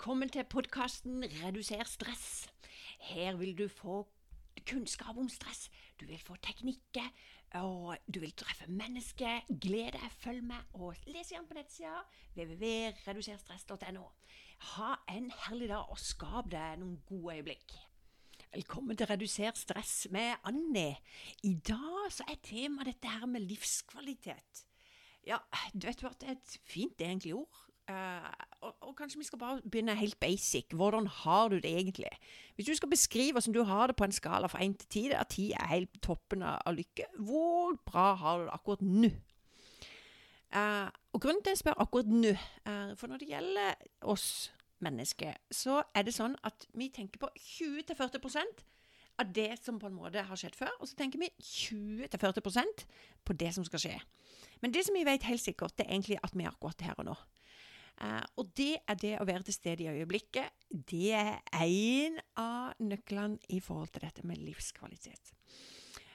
Velkommen til podkasten Reduser stress. Her vil du få kunnskap om stress. Du vil få teknikker, og du vil treffe mennesker. Gled deg, følg med, og les igjen på nettsida www.reduserstress.no. Ha en herlig dag, og skap deg noen gode øyeblikk. Velkommen til Reduser stress med Annie. I dag så er temaet dette her med livskvalitet. Ja, du vet hva, det er et fint egentlig ord. Uh, og, og, kanskje vi skal bare begynne helt basic. Hvordan har du det egentlig? Hvis du skal beskrive hvordan du har det på en skala fra 1 til 10, der 10 er helt toppen av lykke, hvor bra har du det akkurat nå? Uh, og grunnen til at jeg spør akkurat nå, uh, for når det gjelder oss mennesker, så er det sånn at vi tenker på 20-40% av det som på en måte har skjedd før, og så tenker vi 20-40% på det som skal skje. Men det som vi vet helt sikkert, det er egentlig at vi er akkurat her og nå. Uh, og det er det å være til stede i øyeblikket. Det er en av nøklene i forhold til dette med livskvalitet.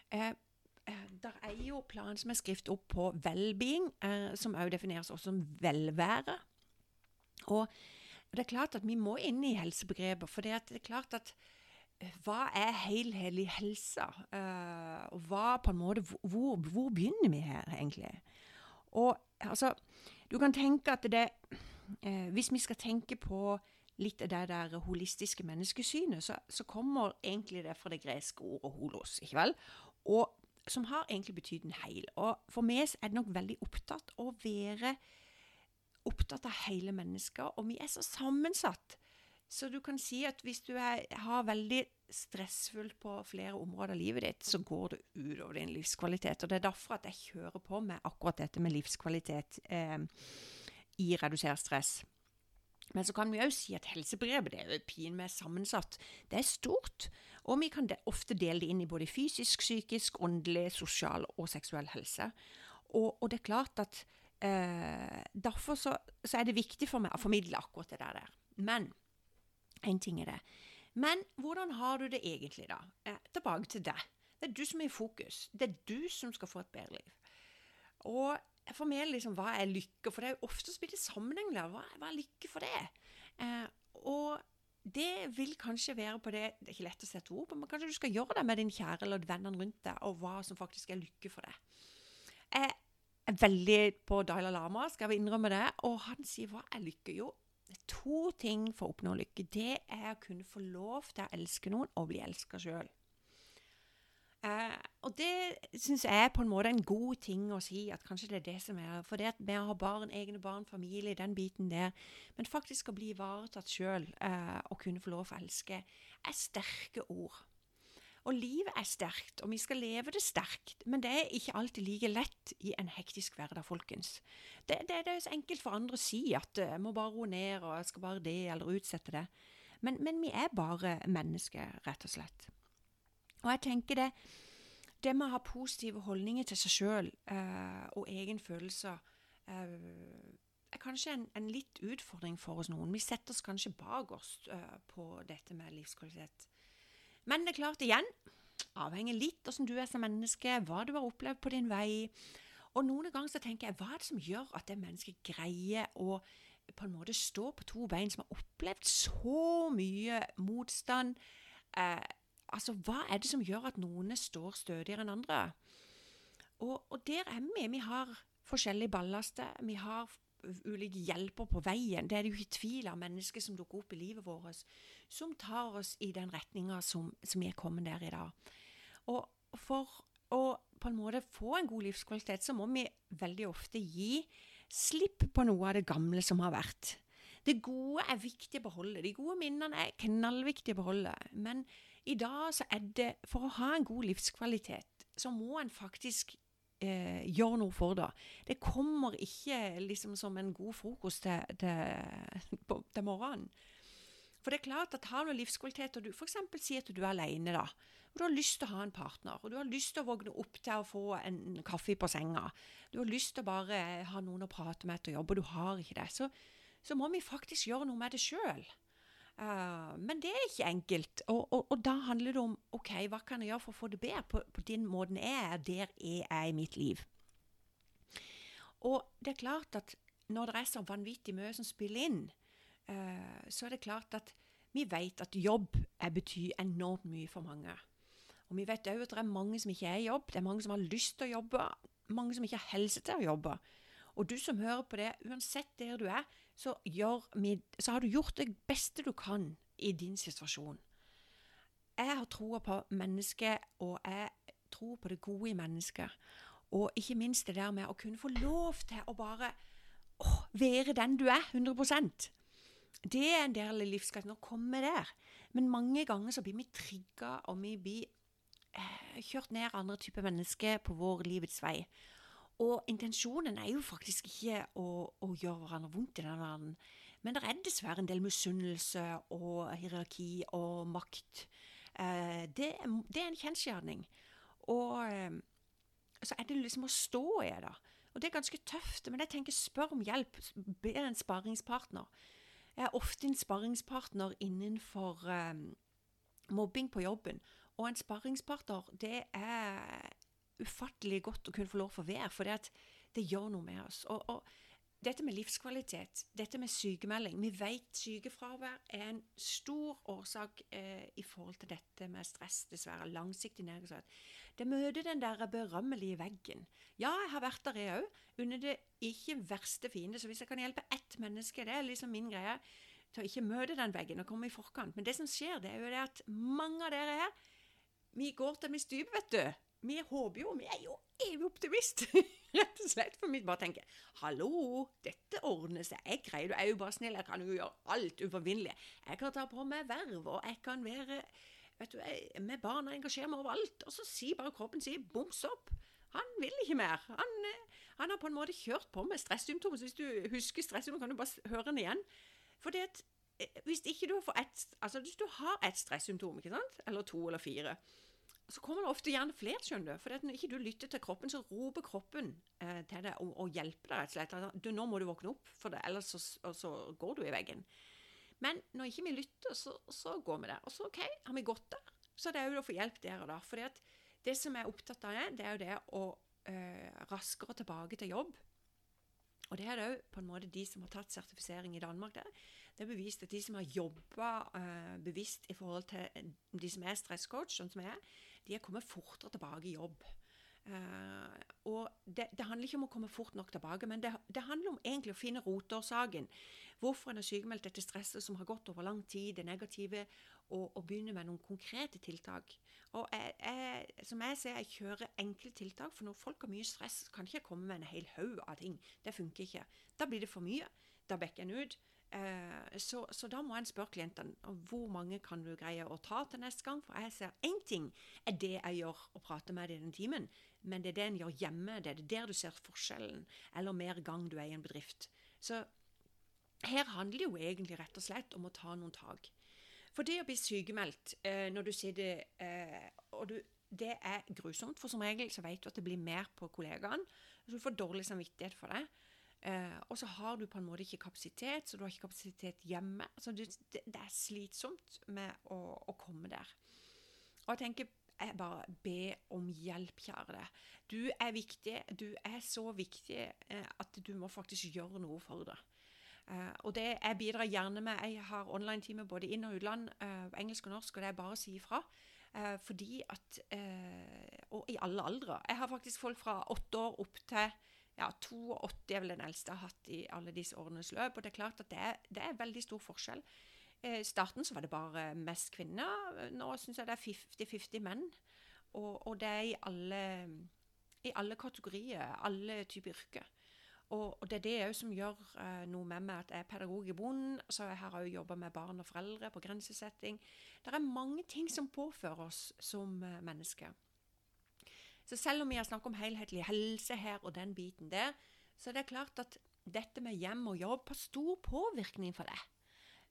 Uh, uh, der er jo planen som er skrevet opp på well-being, som også defineres også som velvære. Og det er klart at vi må inn i helsebegrepet, for det er klart at hva er helhetlig helse? og hva på en måte, hvor, hvor begynner vi her, egentlig? Og altså, du kan tenke at det eh, Hvis vi skal tenke på litt av det der holistiske menneskesynet, så, så kommer egentlig det fra det greske ordet 'holos', ikke vel? Og som har egentlig betydd en heil. Og for meg er det nok veldig opptatt å være opptatt av hele mennesker, og vi er så sammensatt. Så du kan si at hvis du er, har veldig stressfullt på flere områder av livet ditt, så går det utover din livskvalitet. Og det er derfor at jeg kjører på med akkurat dette med livskvalitet. Eh, i redusert stress. Men så kan vi òg si at helsebrevet det er pinlig sammensatt. Det er stort, og vi kan ofte dele det inn i både fysisk, psykisk, åndelig, sosial og seksuell helse. Og, og det er klart at eh, derfor så, så, er det viktig for meg å formidle akkurat det der. Men én ting er det. Men hvordan har du det egentlig, da? Eh, tilbake til deg. Det er du som er i fokus. Det er du som skal få et bedre liv. Og for meg liksom, hva er lykke? For det ofte så blir det sammenheng der. Hva, hva, er lykke for det? Eh, og det vil kanskje være på det Det er ikke lett å sette ord på, men kanskje du skal gjøre det med din kjære eller vennene rundt deg, og hva som faktisk er lykke for deg. Jeg er veldig på Dalai Lama, skal jeg innrømme det, og han sier hva er lykke? Jo, det er to ting for å oppnå lykke. Det er å kunne få lov til å elske noen og bli elska sjøl. Uh, og det syns jeg er på en måte en god ting å si, at kanskje det er det som er For det at vi har barn, egne barn, familie, den biten der. Men faktisk å bli ivaretatt sjøl eh, og kunne få lov å elske, er sterke ord. Og livet er sterkt, og vi skal leve det sterkt, men det er ikke alltid like lett i en hektisk hverdag, folkens. Det, det, det er så enkelt for andre å si at jeg må bare roe ned, og jeg skal bare det, eller utsette det. Men, men vi er bare mennesker, rett og slett. Og jeg tenker det det med å ha positive holdninger til seg sjøl eh, og egen følelser eh, er kanskje en, en, litt utfordring for oss noen. Vi setter oss kanskje bak oss eh, på dette med livskvalitet. Men det er klart, igjen, avhenger litt av hvordan du er som menneske, hva du har opplevd på din vei. Og noen ganger så tenker jeg, hva er det som gjør at det mennesket greier å på en måte stå på to bein, som har opplevd så mye motstand? Eh, Altså, hva er det som gjør at noen står stødigere enn andre? Og, og der er vi. Vi har forskjellige ballaster. Vi har ulike hjelper på veien. Det er det jo ikke tvil av mennesker som dukker opp i livet vårt, som tar oss i den retninga som, som vi er kommet der i dag. Og for å på en måte få en god livskvalitet, så må vi veldig ofte gi slipp på noe av det gamle som har vært. Det gode er viktig å beholde. De gode minnene er knallviktige å beholde. Men i dag så er det For å ha en god livskvalitet, så må en faktisk eh, gjøre noe for det. Det kommer ikke liksom som en god frokost til, til, til morgenen. For det er klart at har du livskvalitet, og du f.eks. sier at du er alene, da, og du har lyst til å ha en partner, og du har lyst til å våkne opp til å få en kaffe på senga, du har lyst til å bare ha noen å prate med etter jobb, og du har ikke det, så, så må vi faktisk gjøre noe med det sjøl. Uh, men det er ikke enkelt. Og, og, og, da handler det om OK, hva kan jeg gjøre for å få det bedre på, på den måten jeg er, der jeg er i mitt liv. Og det er klart at når det er så vanvittig mye som spiller inn, eh, så er det klart at vi vet at jobb betyr enormt mye for mange. Og vi vet òg at det er mange som ikke er i jobb, det er mange som har lyst til å jobbe, mange som ikke har helse til å jobbe. Og du som hører på det, uansett der du er, så, så har du gjort det beste du kan i din situasjon. Jeg har troa på mennesket, og jeg tror på det gode i mennesket. Og ikke minst det der med å kunne få lov til å bare å, være den du er, 100% Det er en del av livskraften å komme der. Men mange ganger så blir vi trigga, og vi blir eh, kjørt ned andre typer mennesker på vår livets vei. Og intensjonen er jo faktisk ikke å, å gjøre hverandre vondt i denne verden, men det er dessverre en del misunnelse og hierarki og makt. Eh, det, det, er en kjensgjerning. Og eh, så er det liksom å stå i det. Og det er ganske tøft, men jeg tenker spør om hjelp. Be en sparringspartner. Jeg er ofte en sparringspartner innenfor eh, mobbing på jobben. Og en sparringspartner, det er ufattelig godt å kunne få lov for å være, for det, det gjør noe med oss. Og, og, dette med livskvalitet, dette med sykemelding Vi vet sykefravær er en stor årsak eh, i forhold til dette med stress, dessverre. Langsiktig nedsatt. Det møter den der berømmelige veggen. Ja, jeg har vært der, jeg òg. Under det ikke verste fiende. Så hvis jeg kan hjelpe ett menneske, det er liksom min greie, til å ikke møte den veggen og komme i forkant. Men det som skjer, det er jo det at mange av dere her, vi går til vi stuper, vet du vi håper jo, vi er jo evig optimist, rett og slett. For vi bare tenker hallo, dette ordner seg, jeg greier det, jeg er jo bare snill, jeg kan jo gjøre alt uforvinnelig. Jeg kan ta på meg verv, og jeg kan være vet du, jeg, med barna engasjere meg overalt. Og så sier bare kroppen sier boms opp. Han vil ikke mer. Han, eh, han, har på en måte kjørt på med stressymptomer. Så hvis du husker stressymptomer, kan du bare høre den igjen. Fordi at eh, hvis ikke du ett Altså hvis du har ett stressymptom, eller to eller fire, så kommer det ofte gjerne flere, skjønner du. For når ikke du lytter til kroppen, så roper kroppen eh, til deg og, og, hjelper deg rett og slett. Du, nå må du våkne opp, for det, ellers så, så, går du i veggen. Men når ikke vi lytter, så, så går vi der. Og så OK, har vi gått der, så det er jo å få hjelp der og da. For det som jeg er opptatt av, det er jo det å eh, raskere tilbake til jobb. Og det er det på en måte de som har tatt sertifisering i Danmark. der. Det er bevist at de som har jobba eh, bevisst i forhold til de som er stresscoach, sånn som jeg er, de er kommet fortere tilbake i jobb. Uh, og det, det, handler ikke om å komme fort nok tilbake, men det, det handler om egentlig å finne roteårsaken. Hvorfor en er sykemeldt etter stresset som har gått over lang tid, det negative, og, og begynne med noen konkrete tiltak. Og jeg, jeg, som jeg ser, jeg kjører enkle tiltak, for når folk har mye stress, kan ikke jeg komme med en hel haug av ting. Det funker ikke. Da blir det for mye. Da bekker en ut. Eh, så, så, da må en spørre klientene hvor mange kan du greie å ta til neste gang. For jeg ser én ting er det jeg gjør å prate med deg i den timen, men det er det en gjør hjemme. Det er det der du ser forskjellen, eller mer gang du er i en bedrift. Så her handler det jo egentlig rett og slett om å ta noen tak. For det å bli sykemeldt eh, når du sitter eh, og du, Det er grusomt, for som regel så vet du at det blir mer på kollegaen. Så du får dårlig samvittighet for det. Eh, og så har du på en måte ikke kapasitet, så du har ikke kapasitet hjemme. Altså det, det, er slitsomt med å, å, komme der. Og jeg tenker jeg bare be om hjelp, kjære deg. Du er viktig. Du er så viktig eh, at du må faktisk gjøre noe for det. Uh, og det jeg bidrar gjerne med. Jeg har online-time både inn- og utland, uh, engelsk og norsk, og det er bare å si ifra. Uh, fordi at Og i alle aldre. Jeg har faktisk folk fra åtte år opp til ja, 82 er vel den eldste jeg har hatt i alle disse årenes løp. Og det er klart at det er, det er veldig stor forskjell. I starten så var det bare mest kvinner. Nå syns jeg det er 50-50 menn. Og, og, det er i alle, i alle kategorier, alle typer yrker. Og, og, det er det òg som gjør uh, noe med meg at jeg er pedagog i bonden. Så jeg har òg jobba med barn og foreldre på grensesetting. Det er mange ting som påfører oss som uh, mennesker. Så selv om vi har snakket om helhetlig helse her og den biten der, så er det klart at dette med hjem og jobb har stor påvirkning for deg.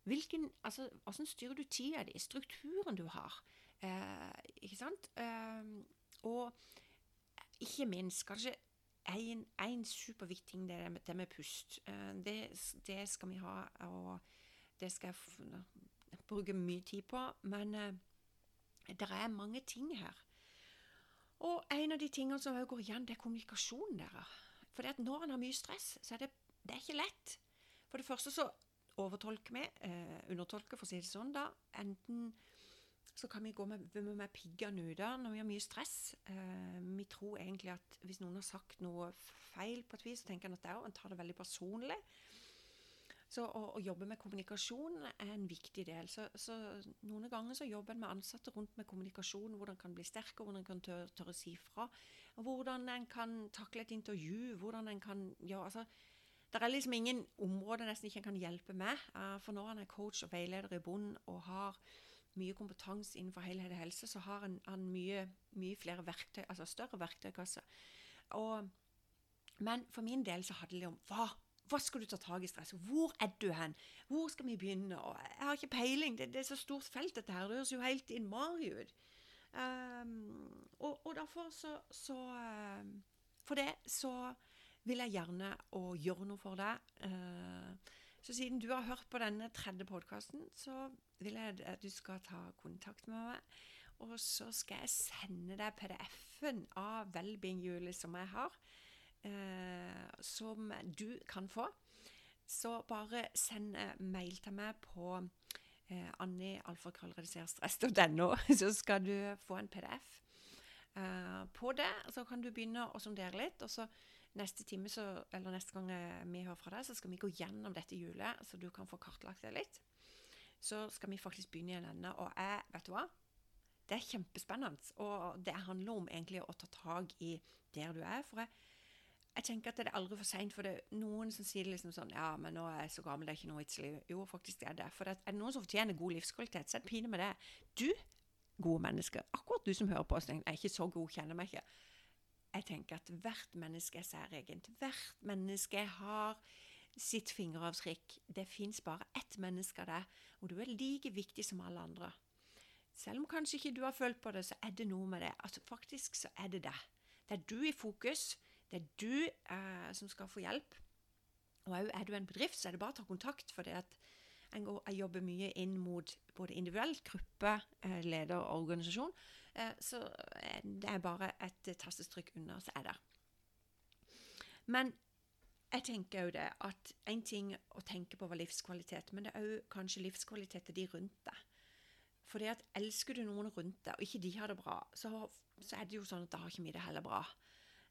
Hvilken, altså, Hvordan styrer du tida di, strukturen du har? Eh, ikke sant? Eh, og ikke minst, kanskje en, superviktig ting, det er det med pust. Eh, det, det, skal vi ha, og det skal jeg bruke mye tid på. Men eh, det er mange ting her og en av de tingene som går igjen, det er kommunikasjonen deres. For når en har mye stress, så er det, det er ikke lett. For det første så overtolker vi, eh, undertolker for å si det sånn, da. Enten så kan vi gå med, med, med piggene ute når vi har mye stress. Eh, vi tror egentlig at hvis noen har sagt noe feil på et vis, så tenker en at det er, en tar det veldig personlig. Så å, å, jobbe med kommunikasjon er en viktig del. Så, så Noen ganger så jobber en med ansatte rundt med kommunikasjon, hvordan en kan bli sterkere, hvordan en kan tørre, tørre si fra. Hvordan en kan takle et intervju, hvordan en kan gjøre altså, Det er liksom ingen områder nesten ikke en kan hjelpe med. Uh, for når en er coach og veileder i bunnen og har mye kompetanse innenfor helhet og helse, så har en, mye, mye, flere verktøy, altså større verktøykasse. Og, men for min del så handler det om hva, hva skal du ta tak i stress? Hvor er du hen? Hvor skal vi begynne? Og jeg har ikke peiling. Det, det, er så stort felt, dette her. Det høres jo helt innmari ut. Um, og, og, derfor så, så um, For det så vil jeg gjerne å gjøre noe for deg. Uh, så siden du har hørt på denne tredje podkasten, så vil jeg at du skal ta kontakt med meg. Og så skal jeg sende deg PDF-en av Wellbeing-hjulet som jeg har, som du kan få. Så bare send mail til meg på eh, annialfakrøllreduserstress.no, så skal du få en PDF. Eh, på det så kan du begynne å sondere litt. og så Neste time, så, eller neste gang vi hører fra deg, så skal vi gå gjennom dette hjulet, så du kan få kartlagt det litt. Så skal vi faktisk begynne i en ende. Og jeg, vet du hva? Det er kjempespennende. Og det handler om egentlig å ta tak i der du er. For jeg, jeg tenker at det er aldri for seint. For det er noen som sier liksom sånn Ja, men nå er jeg så gammel, det er ikke noe vits i Jo, faktisk er det. For det er det noen som fortjener god livskvalitet, så er det pine med det. Du, gode menneske, akkurat du som hører på oss, jeg er ikke så god, kjenner meg ikke jeg tenker at hvert menneske er særegent. Hvert menneske har sitt fingeravtrykk. Det fins bare ett menneske av deg, og du er like viktig som alle andre. Selv om kanskje ikke du har følt på det, så er det noe med det. Altså, faktisk så er det det. Det er du i fokus. Det er du eh, som skal få hjelp. Og er du en bedrift, så er det bare å ta kontakt. for det at jeg jobber mye inn mot både individuelt, gruppe, eh, leder og organisasjon. Eh, så eh, det er bare et tastestrykk under, så er det. Men jeg tenker jo det at én ting å tenke på var livskvalitet, men det er òg kanskje livskvalitet til de rundt deg. For det at elsker du noen rundt deg, og ikke de har det bra, så, så er det jo sånn at da har ikke vi det heller bra.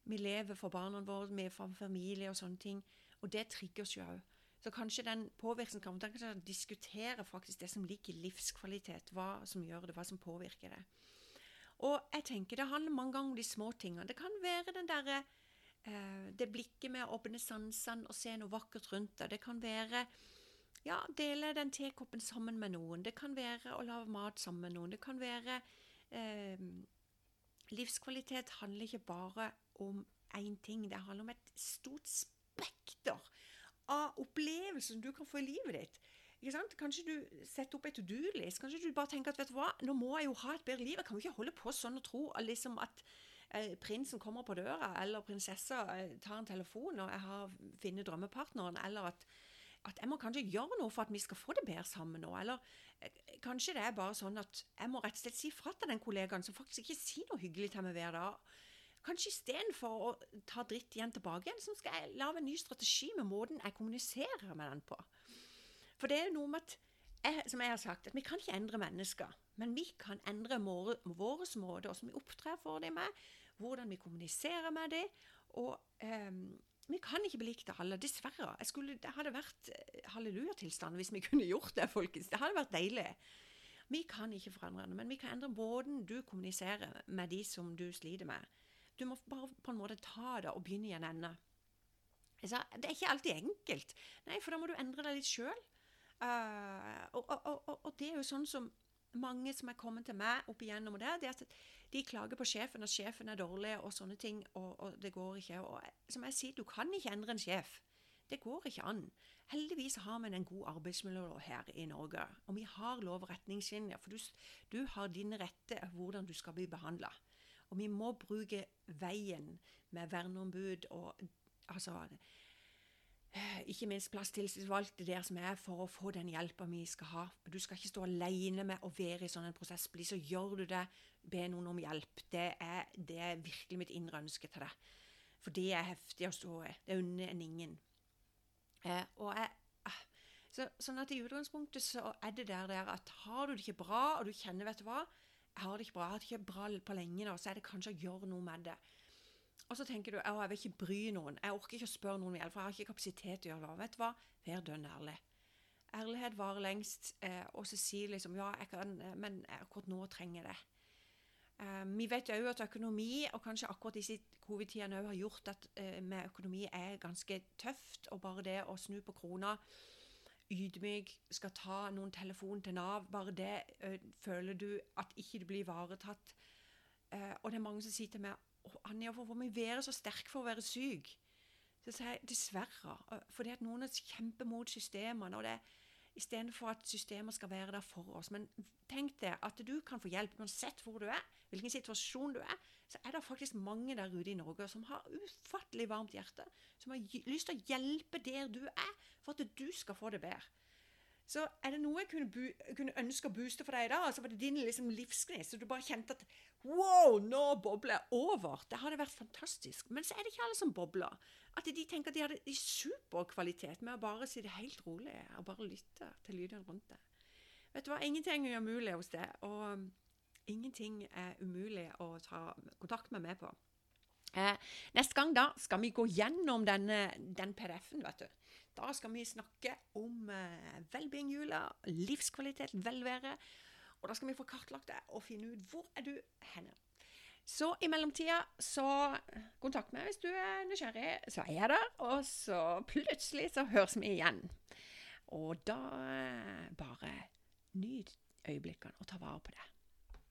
Vi lever for barna våre, vi er for familie og sånne ting, og det trigger oss jo òg. Så kanskje den påvirkningskampen kan diskutere faktisk det som ligger i livskvalitet, hva som gjør det, hva som påvirker det. Og jeg tenker det handler mange ganger om de små tingene. Det kan være den derre eh, det blikket med å åpne sansene og se noe vakkert rundt deg. Det kan være ja, dele den tekoppen sammen med noen. Det kan være å lage mat sammen med noen. Det kan være eh, Livskvalitet handler ikke bare om én ting. Det handler om et stort spekter av opplevelser du kan få i livet ditt. Kanskje du setter opp et to do-list. Kanskje du bare tenker at vet du hva, nå må jeg jo ha et bedre liv. Jeg kan jo ikke holde på sånn og tro liksom at eh, prinsen kommer på døra, eller prinsessa eh, tar en telefon og jeg har finner drømmepartneren, eller at, at, jeg må kanskje gjøre noe for at vi skal få det bedre sammen nå. Eller eh, kanskje det er bare sånn at jeg må rett og slett si fra til den kollegaen som faktisk ikke sier noe hyggelig til meg hver dag. Kanskje istedenfor å ta dritt igjen tilbake igjen, så skal jeg lage en ny strategi med måten jeg kommuniserer med den på. For det er noe med at jeg, som jeg har sagt, at vi kan ikke endre mennesker, men vi kan endre vår, vår måte, hvordan vi opptrer for dem med, hvordan vi kommuniserer med dem. Og um, vi kan ikke bli likt av alle, dessverre. Skulle, det hadde vært eh, hallelujatilstand hvis vi kunne gjort det, folkens. Det hadde vært deilig. Vi kan ikke forandre det, men vi kan endre måten du kommuniserer med de som du sliter med. Du må bare på en måte ta det og begynne i en ende. det er ikke alltid enkelt, Nei, for da må du endre deg litt sjøl. Uh, og, og, og, og, det er jo sånn som mange som er kommet til meg opp igjennom, det, det at de klager på sjefen, at sjefen er dårlig og sånne ting, og, det går ikke. Og som jeg sier, du kan ikke endre en sjef. Det går ikke an. Heldigvis har vi en god arbeidsmiljølov her i Norge. Og vi har lov og retningslinjer, for du, du har dine retter hvordan du skal bli behandla. Og vi må bruke veien med verneombud og altså Eh, ikke minst plass tillitsvalgte der som er, for å få den hjelpa vi skal ha. Du skal ikke stå alene med å være i sånn en prosess. Bli så gjør du det, be noen om hjelp. Det er, det er virkelig mitt indre ønske til deg. For det er heftig å stå i. Det unner en ingen. Eh, og jeg, ah, Så, sånn at i utgangspunktet så er det der, der at har du det ikke bra, og du kjenner, vet du hva Jeg har det ikke bra, jeg har det ikke bra på lenge nå, så er det kanskje å gjøre noe med det. Og så tenker du at jeg vil ikke bry noen, jeg orker ikke å spørre noen for jeg har ikke kapasitet til å gjøre det. Vet du hva, vær dønn ærlig. Ærlighet varer lengst, eh, og så si liksom ja, jeg kan, eh, men akkurat nå trenger jeg det. Eh, vi vet òg at økonomi, og kanskje akkurat disse covid-tidene har gjort at eh, med økonomi er ganske tøft. Og bare det å snu på krona, ydmyk, skal ta noen telefon til Nav, bare det eh, føler du at ikke blir ivaretatt. Eh, og det er mange som sier til meg «Å, Anja, hvorfor må vi være så sterk for å være syk?' Så jeg dessverre. Fordi at noen kjemper mot systemene. og det Istedenfor at systemer skal være der for oss. Men tenk deg at du kan få hjelp uansett hvor du er, hvilken situasjon du er. Så er det faktisk mange der ute i Norge som har ufattelig varmt hjerte. Som har lyst til å hjelpe der du er, for at du skal få det bedre. Så er det noe jeg kunne, kunne ønske å booste for deg i dag, så var det din liksom, livsgnist. Så du bare kjente at Wow, nå bobler jeg over! Det hadde vært fantastisk. Men så er det ikke alle som bobler. At de tenker at de hadde superkvalitet med å bare sitte helt rolig og bare lytte til lydene rundt deg. Vet du hva, ingenting er umulig hos deg, og ingenting er umulig å ta kontakt med meg på. Eh, neste gang da skal vi gå gjennom denne, den PDF-en, vet du. Da skal vi snakke om eh, velbeing-jula, livskvalitet, velvære. Og da skal vi få kartlagt det og finne ut hvor er du henne. Så i mellomtida så kontakt meg hvis du er nysgjerrig, så er jeg der. Og så plutselig så høres vi igjen. Og da bare nyt øyeblikkene og ta vare på det.